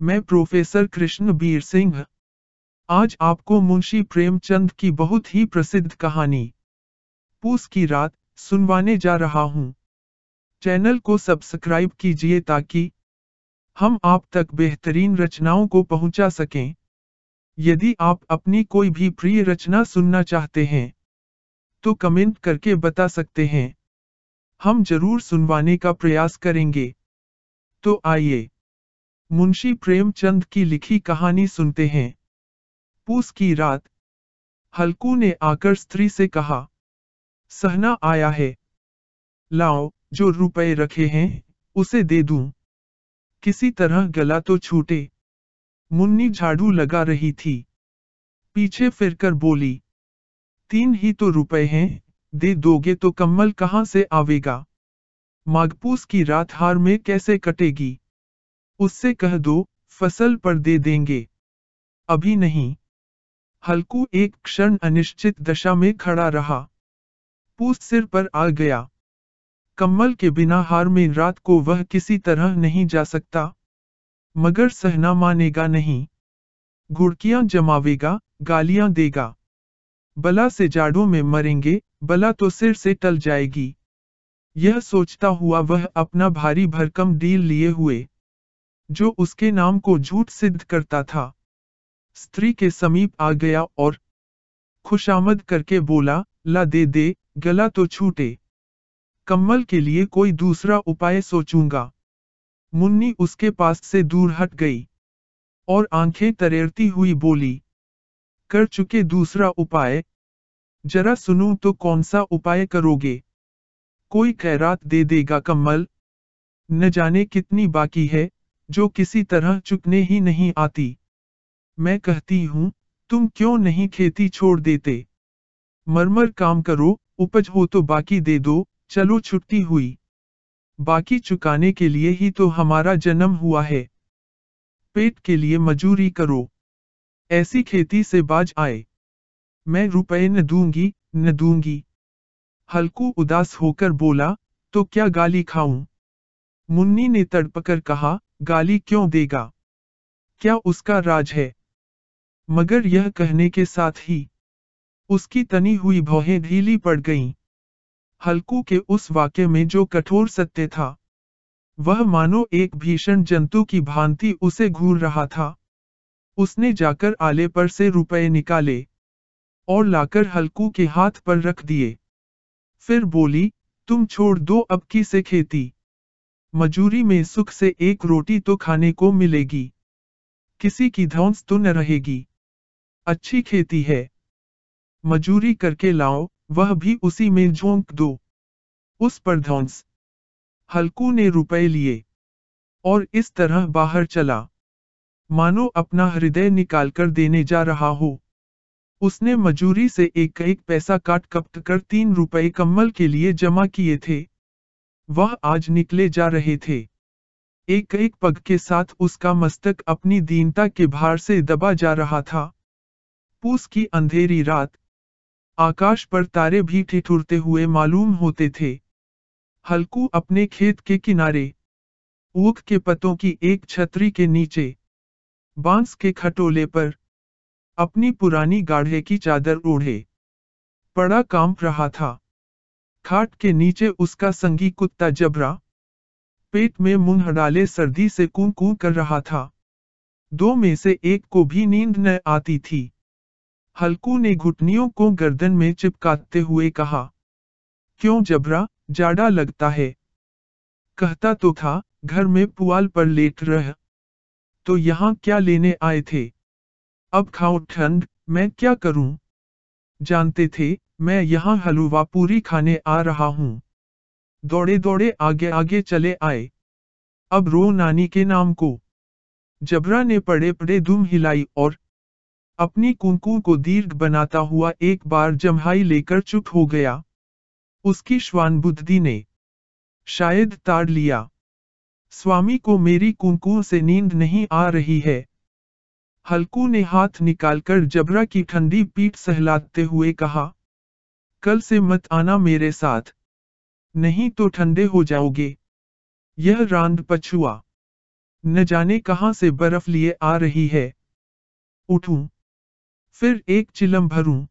मैं प्रोफेसर कृष्ण बीर सिंह। आज आपको मुंशी प्रेमचंद की बहुत ही प्रसिद्ध कहानी, पूस की रात, सुनवाने जा रहा हूँ। चैनल को सब्सक्राइब कीजिए ताकि हम आप तक बेहतरीन रचनाओं को पहुँचा सकें। यदि आप अपनी कोई भी प्रिय रचना सुनना चाहते हैं तो कमेंट करके बता सकते हैं। हम ज़रूर सुनवाने का प्रयास करेंगे। तो आइए। मुंशी प्रेमचंद की लिखी कहानी सुनते हैं। पूस की रात। हल्कू ने आकर स्त्री से कहा, सहना आया है। लाओ, जो रुपए रखे हैं, उसे दे दूँ। किसी तरह गला तो छूटे। मुन्नी झाड़ू लगा रही थी। पीछे फिरकर बोली, तीन ही तो रुपए हैं, दे दोगे तो कम्मल कहाँ से आवेगा? माघपूस की रात हार में कैसे कटेगी? उससे कह दो, फ़सल पर दे देंगे। अभी नहीं। हल्कू एक क्षण अनिश्चित दशा में खड़ा रहा। पूस सिर पर आ गया। कम्मल के बिना हार में रात को वह किसी तरह नहीं जा सकता। मगर सहना मानेगा नहीं। घुड़कियाँ जमावेगा, गालियाँ देगा। बला से जाड़ों में मरेंगे, बला तो सिर से टल जाएगी। यह सोचता हुआ वह अपना भारी भरकम डील लिए हुए जो उसके नाम को झूठ सिद्ध करता था। स्त्री के समीप आ गया और खुशामद करके बोला, ला दे दे, गला तो छूटे। कम्मल के लिए कोई दूसरा उपाय सोचूँगा। मुन्नी उसके पास से दूर हट गई और आँखें तरेरती हुई बोली, कर चुके दूसरा उपाय। जरा सुनूं तो कौन सा उपाय करोगे? कोई खैरात दे देगा कम्मल। न जाने कितनी बाकी है। जो किसी तरह चुकने ही नहीं आती। मैं कहती हूँ, तुम क्यों नहीं खेती छोड़ देते? मरमर काम करो, उपज हो तो बाकी दे दो, चलो छुट्टी हुई। बाकी चुकाने के लिए ही तो हमारा जन्म हुआ है। पेट के लिए मजूरी करो। ऐसी खेती से बाज आए। मैं रुपए न दूँगी न दूँगी। हल्कू उदास होकर बोला तो क्या गाली खाऊं? मुन्नी ने तड़पकर कहा गाली क्यों देगा? क्या उसका राज है? मगर यह कहने के साथ ही, उसकी तनी हुई भौहें ढीली पड़ गईं। हल्कू के उस वाक्य में जो कठोर सत्य था, वह मानो एक भीषण जंतु की भांति उसे घूर रहा था। उसने जाकर आले पर से रुपए निकाले और लाकर हल्कू के हाथ पर रख दिए। फिर बोली, तुम छोड़ दो अब की से खेती। मजूरी में सुख से एक रोटी तो खाने को मिलेगी। किसी की धौंस तो न रहेगी। अच्छी खेती है। मजूरी करके लाओ, वह भी उसी में झोंक दो। उस पर ध्वंस हल्कू ने रुपए लिए। और इस तरह बाहर चला। मानो अपना हृदय निकालकर देने जा रहा हो। उसने मजूरी से एक एक पैसा काट कपट कर तीन रुपए कम्बल के लिए जमा किए थे। वह आज निकले जा रहे थे। एक एक पग के साथ उसका मस्तक अपनी दीनता के भार से दबा जा रहा था। पूस की अंधेरी रात। आकाश पर तारे भी ठिठुरते हुए मालूम होते थे। हल्कू अपने खेत के किनारे। ऊख के पतों की एक छतरी के नीचे। बाँस के खटोले पर। अपनी पुरानी गाढ़े की चादर ओढ़े। पड़ा काँप रहा था। खाट के नीचे उसका संगी कुत्ता जबरा पेट में मुँह डाले सर्दी से कूं कूं कर रहा था। दो में से एक को भी नींद न आती थी। हल्कू ने घुटनियों को गर्दन में चिपकाते हुए कहा, क्यों जबरा, जाड़ा लगता है। कहता तो था, घर में पुआल पर लेट रह। तो यहाँ क्या लेने आए थे? अब खाओ ठंड, मैं क्या करूँ? जानते थे मैं यहाँ हलवा पूरी खाने आ रहा हूँ। दौड़े दौड़े आगे आगे चले आए। अब रो नानी के नाम को। जबरा ने पड़े पड़े दुम हिलाई और अपनी कुंकू को दीर्घ बनाता हुआ एक बार जम्हाई लेकर चुप हो गया। उसकी श्वान बुद्धि ने शायद ताड़ लिया। स्वामी को मेरी कुंकू से नींद नहीं आ रही है। हल्कू ने हाथ निकालकर जबरा की ठंडी पीठ सहलाते हुए कहा कल से मत आना मेरे साथ। नहीं तो ठंडे हो जाओगे। यह रांद पछुआ। न जाने कहाँ से बर्फ़ लिए आ रही है। उठूं। फिर एक चिलम भरूं।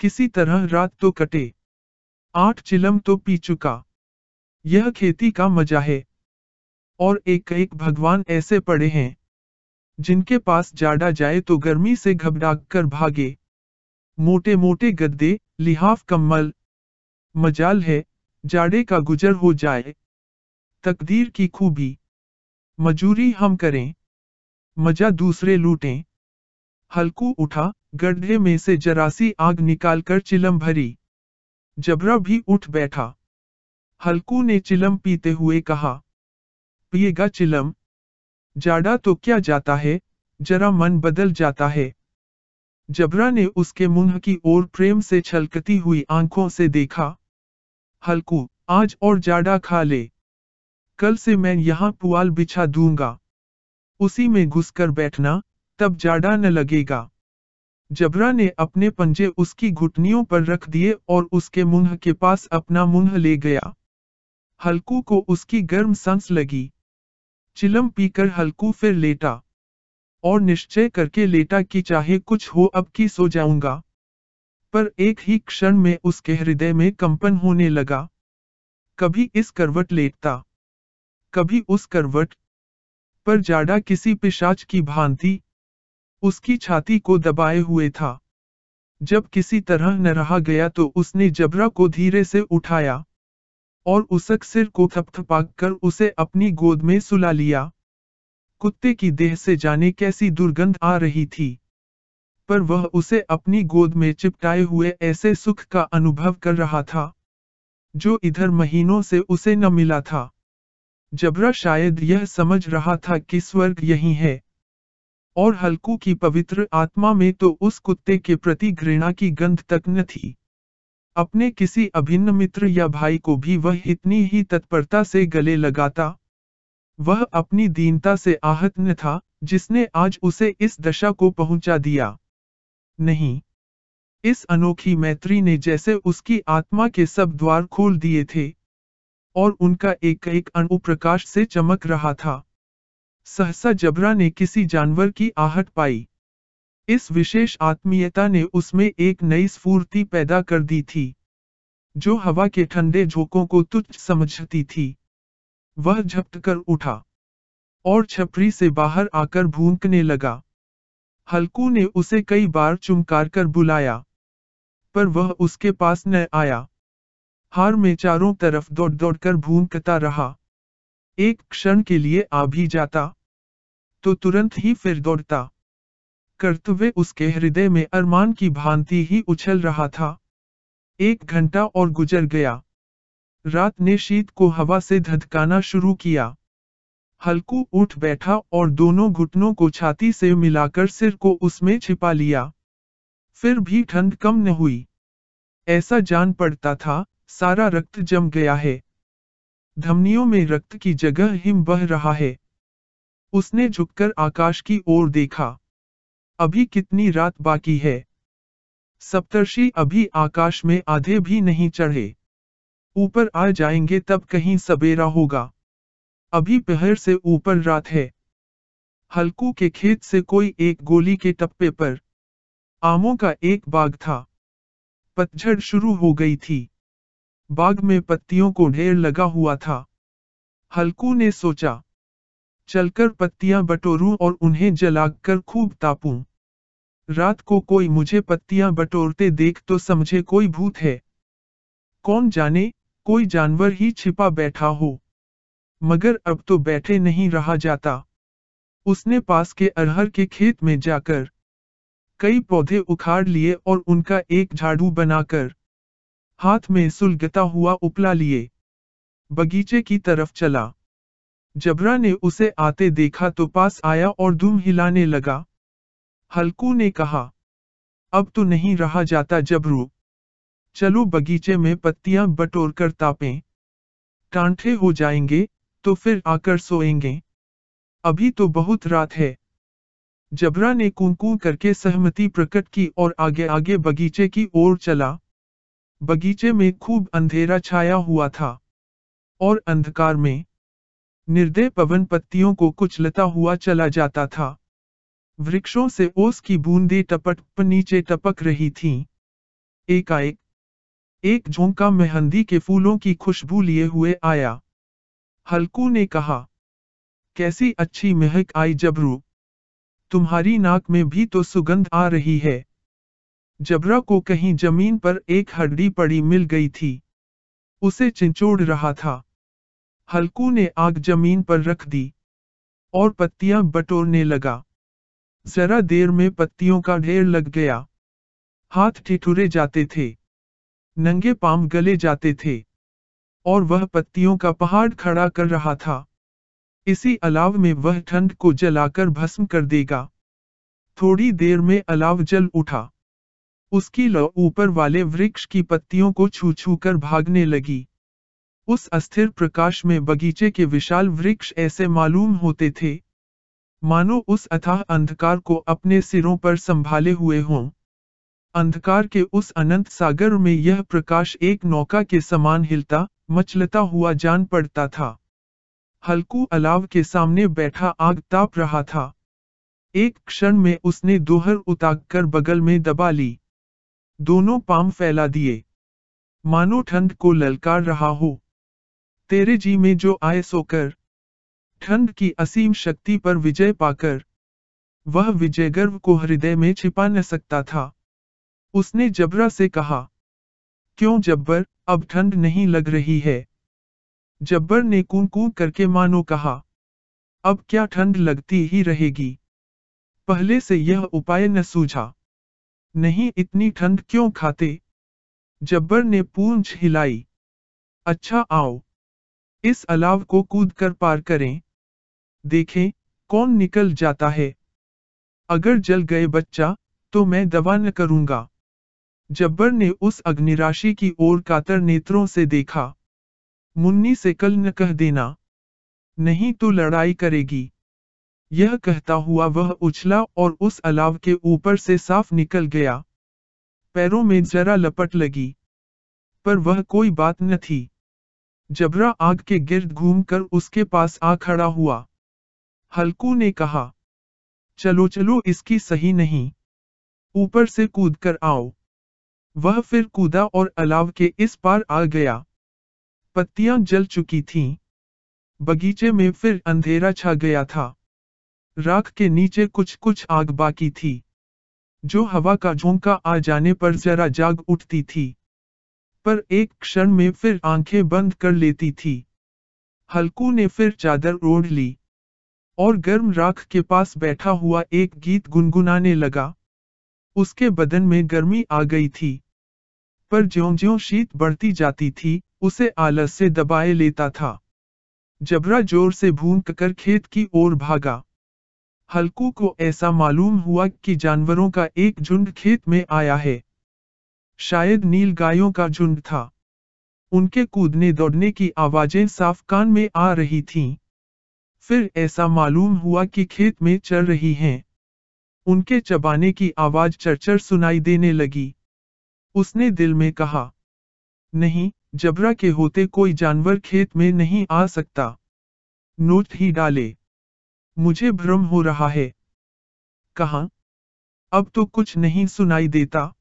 किसी तरह रात तो कटे। आठ चिलम तो पी चुका। यह खेती का मज़ा है। और एक एक भगवान ऐसे पड़े हैं। जिनके पास जाड़ा जाए तो गर्मी से घबरा कर भागे। मोटे मोटे गद्दे लिहाफ कम्मल। मजाल है, जाड़े का गुजर हो जाए। तकदीर की खूबी। मजूरी हम करें। मज़ा दूसरे लूटें। हल्कू उठा, गड्ढे में से जरासी आग निकालकर चिलम भरी। जबरा भी उठ बैठा। हल्कू ने चिलम पीते हुए कहा, पिएगा चिलम। जाड़ा तो क्या जाता है? जरा मन बदल जाता है। जबरा ने उसके मुँह की ओर प्रेम से छलकती हुई आँखों से देखा, हल्कू, आज और जाड़ा खा ले। कल से मैं यहाँ पुआल बिछा दूँगा। उसी में घुसकर बैठना, तब जाड़ा न लगेगा। जबरा ने अपने पंजे उसकी घुटनियों पर रख दिए और उसके मुँह के पास अपना मुँह ले गया। हल्कू को उसकी गर्म सांस लगी। चिलम पीकर हल्कू फिर लेटा। और निश्चय करके लेटा कि चाहे कुछ हो अब की सो जाऊँगा। पर एक ही क्षण में उसके हृदय में कंपन होने लगा। कभी इस करवट लेटता, कभी उस करवट। पर जाड़ा किसी पिशाच की भांति उसकी छाती को दबाए हुए था। जब किसी तरह न रहा गया तो उसने जबरा को धीरे से उठाया और उसक सिर को थपथपाक कर उसे अपनी गोद में सुला लिया। कुत्ते की देह से जाने कैसी दुर्गंध आ रही थी। पर वह उसे अपनी गोद में चिपटाए हुए ऐसे सुख का अनुभव कर रहा था, जो इधर महीनों से उसे न मिला था। जबरा शायद यह समझ रहा था कि स्वर्ग यही है, और हल्कू की पवित्र आत्मा में तो उस कुत्ते के प्रति घृणा की गंध तक न थी। अपने किसी अभिन्न मित्र या भाई को भी वह इतनी ही तत्परता से गले लगाता वह अपनी दीनता से आहत न था, जिसने आज उसे इस दशा को पहुँचा दिया। नहीं। इस अनोखी मैत्री ने जैसे उसकी आत्मा के सब द्वार खोल दिए थे, और उनका एक एक अणु प्रकाश से चमक रहा था। सहसा जबरा ने किसी जानवर की आहट पाई। इस विशेष आत्मीयता ने उसमें एक नई स्फूर्ति पैदा कर दी थी, जो हवा के ठंडे झोंकों को तुच्छ समझती थी। वह झपट कर उठा और छपरी से बाहर आकर भूकने लगा। हल्कू ने उसे कई बार चुमकार कर बुलाया, पर वह उसके पास न आया। हार में चारों तरफ़ दौड़ दौड़ कर भूकता रहा। एक क्षण के लिए आ भी जाता तो तुरंत ही फिर दौड़ता। कर्तव्य उसके हृदय में अरमान की भांति ही उछल रहा था। एक घंटा और गुजर गया। रात ने शीत को हवा से धधकाना शुरू किया। हल्कू उठ बैठा और दोनों घुटनों को छाती से मिलाकर सिर को उसमें छिपा लिया। फिर भी ठंड कम न हुई। ऐसा जान पड़ता था, सारा रक्त जम गया है। धमनियों में रक्त की जगह हिम बह रहा है। उसने झुककर आकाश की ओर देखा। अभी कितनी रात बाकी है। सप्तर्षि अभी आकाश में आधे भी नहीं चढ़े। ऊपर आ जाएँगे तब कहीं सवेरा होगा। अभी पहर से ऊपर रात है। हल्कू के खेत से कोई एक गोली के टप्पे पर आमों का एक बाग था। पतझड़ शुरू हो गई थी। बाग में पत्तियों को ढेर लगा हुआ था। हल्कू ने सोचा, चलकर पत्तियाँ बटोरूं और उन्हें जलाकर खूब तापूं। रात को कोई मुझे पत्तियाँ बटोरते देख तो समझे कोई भूत है। कौन जाने कोई जानवर ही छिपा बैठा हो। मगर अब तो बैठे नहीं रहा जाता। उसने पास के अरहर के खेत में जाकर कई पौधे उखाड़ लिए और उनका एक झाड़ू बनाकर हाथ में सुलगता हुआ उपला लिए। बगीचे की तरफ़ चला। जबरा ने उसे आते देखा तो पास आया और दुम हिलाने लगा। हल्कू ने कहा, अब तो नहीं रहा जाता जबरू। चलो बगीचे में पत्तियाँ बटोर कर तापें। टांठे हो जाएँगे तो फिर आकर सोएँगे। अभी तो बहुत रात है। जबरा ने कुंकू करके सहमति प्रकट की और आगे आगे बगीचे की ओर चला। बगीचे में खूब अंधेरा छाया हुआ था। और अंधकार में निर्दय पवन पत्तियों को कुचलता हुआ चला जाता था। वृक्षों से ओस की बूंदे टपट नीचे टपक रही थीं। एकाएक एक झोंका मेहंदी के फूलों की खुशबू लिए हुए आया। हल्कू ने कहा, कैसी अच्छी महक आई जबरू। तुम्हारी नाक में भी तो सुगंध आ रही है। जबरा को कहीं ज़मीन पर एक हड्डी पड़ी मिल गई थी। उसे चिंचोड़ रहा था। हल्कू ने आग ज़मीन पर रख दी और पत्तियाँ बटोरने लगा। जरा देर में पत्तियों का ढेर लग गया। हाथ ठिठुरे जाते थे। नंगे पाम गले जाते थे, और वह पत्तियों का पहाड़ खड़ा कर रहा था। इसी अलाव में वह ठंड को जलाकर भस्म कर देगा। थोड़ी देर में अलाव जल उठा। उसकी लौ ऊपर वाले वृक्ष की पत्तियों को छू छू कर भागने लगी। उस अस्थिर प्रकाश में बगीचे के विशाल वृक्ष ऐसे मालूम होते थे। मानो उस अथाह अंधकार को अपने सिरों पर संभाले हुए हों। अंधकार के उस अनंत सागर में यह प्रकाश एक नौका के समान हिलता, मचलता हुआ जान पड़ता था। हल्कू अलाव के सामने बैठा आग ताप रहा था। एक क्षण में उसने दोहर उताकर बगल में दबा ली। दोनों पाम फैला दिए। मानो ठंड को ललकार रहा हो। तेरे जी में जो आए सोकर ठंड की असीम शक्ति पर विजय पाकर। वह विजय गर्व को हृदय में छिपा न सकता था। उसने जबरा से कहा, क्यों जब्बर, अब ठंड नहीं लग रही है? जब्बर ने कूं कूं करके मानो कहा, अब क्या ठंड लगती ही रहेगी? पहले से यह उपाय न सूझा। नहीं, इतनी ठंड क्यों खाते? जब्बर ने पूंछ हिलाई। अच्छा आओ, इस अलाव को कूद कर पार करें। देखें, कौन निकल जाता है। अगर जल गए बच्चा तो मैं दवा न करूँगा। जब्बर ने उस अग्निराशि की ओर कातर नेत्रों से देखा। मुन्नी से कल न कह देना। नहीं तो लड़ाई करेगी। यह कहता हुआ वह उछला और उस अलाव के ऊपर से साफ़ निकल गया। पैरों में जरा लपट लगी। पर वह कोई बात न थी। जबरा आग के गिर्द घूमकर उसके पास आ खड़ा हुआ। हल्कू ने कहा, चलो चलो, इसकी सही नहीं। ऊपर से कूद कर आओ। वह फिर कूदा और अलाव के इस पार आ गया। पत्तियाँ जल चुकी थीं। बगीचे में फिर अंधेरा छा गया था। राख के नीचे कुछ कुछ आग बाकी थी। जो हवा का झोंका आ जाने पर जरा जाग उठती थी। पर एक क्षण में फिर आँखें बंद कर लेती थी। हल्कू ने फिर चादर ओढ़ ली। और गर्म राख के पास बैठा हुआ एक गीत गुनगुनाने लगा। उसके बदन में गर्मी आ गई थी। पर ज्यो ज्यो शीत बढ़ती जाती थी, उसे आलस से दबाए लेता था। जबरा ज़ोर से भूख कर खेत की ओर भागा। हल्कू को ऐसा मालूम हुआ कि जानवरों का एक झुंड खेत में आया है। शायद नील गायों का झुंड था। उनके कूदने दौड़ने की आवाज़ें साफ़ कान में आ रही थीं। फिर ऐसा मालूम हुआ कि खेत में चल रही हैं। उनके चबाने की आवाज़ चरचर सुनाई देने लगी। उसने दिल में कहा, नहीं, जबरा के होते कोई जानवर खेत में नहीं आ सकता। नोट ही डाले। मुझे भ्रम हो रहा है। कहा, अब तो कुछ नहीं सुनाई देता।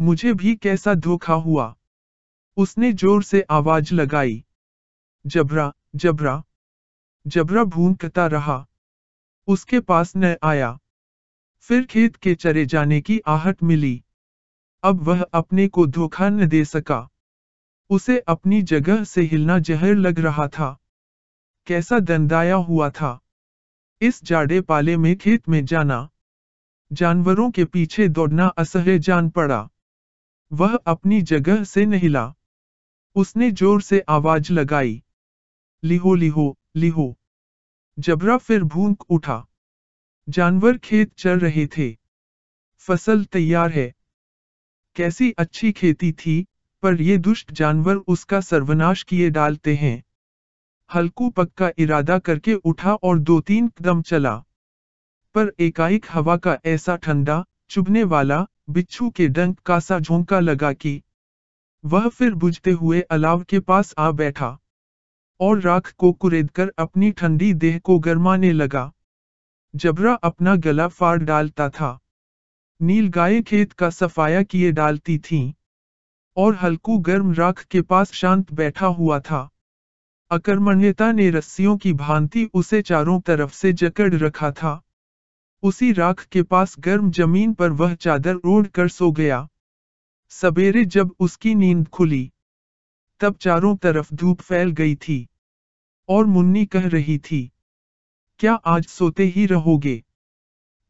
मुझे भी कैसा धोखा हुआ। उसने ज़ोर से आवाज़ लगाई। जबरा जबरा। जबरा भूखता रहा। उसके पास न आया। फिर खेत के चरे जाने की आहट मिली। अब वह अपने को धोखा न दे सका। उसे अपनी जगह से हिलना जहर लग रहा था। कैसा दंदाया हुआ था। इस जाड़े पाले में खेत में जाना। जानवरों के पीछे दौड़ना असह्य जान पड़ा। वह अपनी जगह से नहिला उसने ज़ोर से आवाज़ लगाई। लिहो लिहो लिहो। जबरा फिर भूख उठा। जानवर खेत चल रहे थे। फ़सल तैयार है। कैसी अच्छी खेती थी, पर ये दुष्ट जानवर उसका सर्वनाश किए डालते हैं। हल्कू पक्का इरादा करके उठा और दो तीन कदम चला। पर एकाएक हवा का ऐसा ठंडा, चुभने वाला, बिच्छू के डंक का सा झोंका लगा कि वह फिर बुझते हुए अलाव के पास आ बैठा। और राख को कुरेदकर अपनी ठंडी देह को गरमाने लगा। जबरा अपना गला फाड़ डालता था। नील गाय खेत का सफाया किए डालती थीं और हल्कू गर्म राख के पास शांत बैठा हुआ था। अकर्मण्यता ने रस्सियों की भांति उसे चारों तरफ़ से जकड़ रखा था। उसी राख के पास गर्म ज़मीन पर वह चादर ओढ़ कर सो गया। सवेरे जब उसकी नींद खुली, तब चारों तरफ़ धूप फैल गई थी और मुन्नी कह रही थी क्या आज सोते ही रहोगे?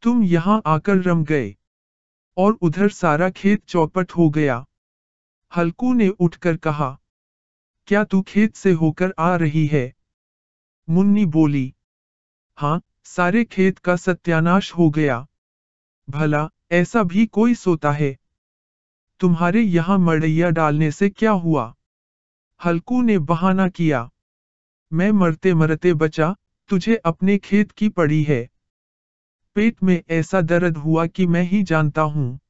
तुम यहाँ आकर रम गए। और उधर सारा खेत चौपट हो गया। हल्कू ने उठकर कहा, क्या तू खेत से होकर आ रही है? मुन्नी बोली हाँ सारे खेत का सत्यानाश हो गया। भला, ऐसा भी कोई सोता है? तुम्हारे यहाँ मड़ैया डालने से क्या हुआ? हल्कू ने बहाना किया, मैं मरते मरते बचा तुझे अपने खेत की पड़ी है। पेट में ऐसा दर्द हुआ कि मैं ही जानता हूँ।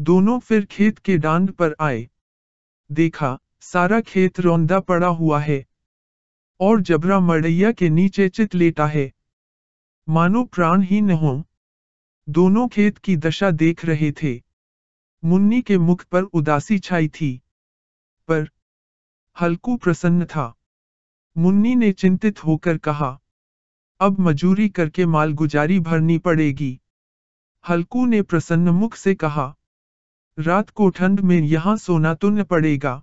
दोनों फिर खेत के डांड पर आए। देखा, सारा खेत रौंदा पड़ा हुआ है। और जबरा मड़ैया के नीचे चित लेटा है। मानो प्राण ही न हो। दोनों खेत की दशा देख रहे थे। मुन्नी के मुख पर उदासी छाई थी। पर हल्कू प्रसन्न था। मुन्नी ने चिंतित होकर कहा अब मजूरी करके मालगुजारी भरनी पड़ेगी। हल्कू ने प्रसन्न मुख से कहा, रात को ठंड में यहाँ सोना तो न पड़ेगा।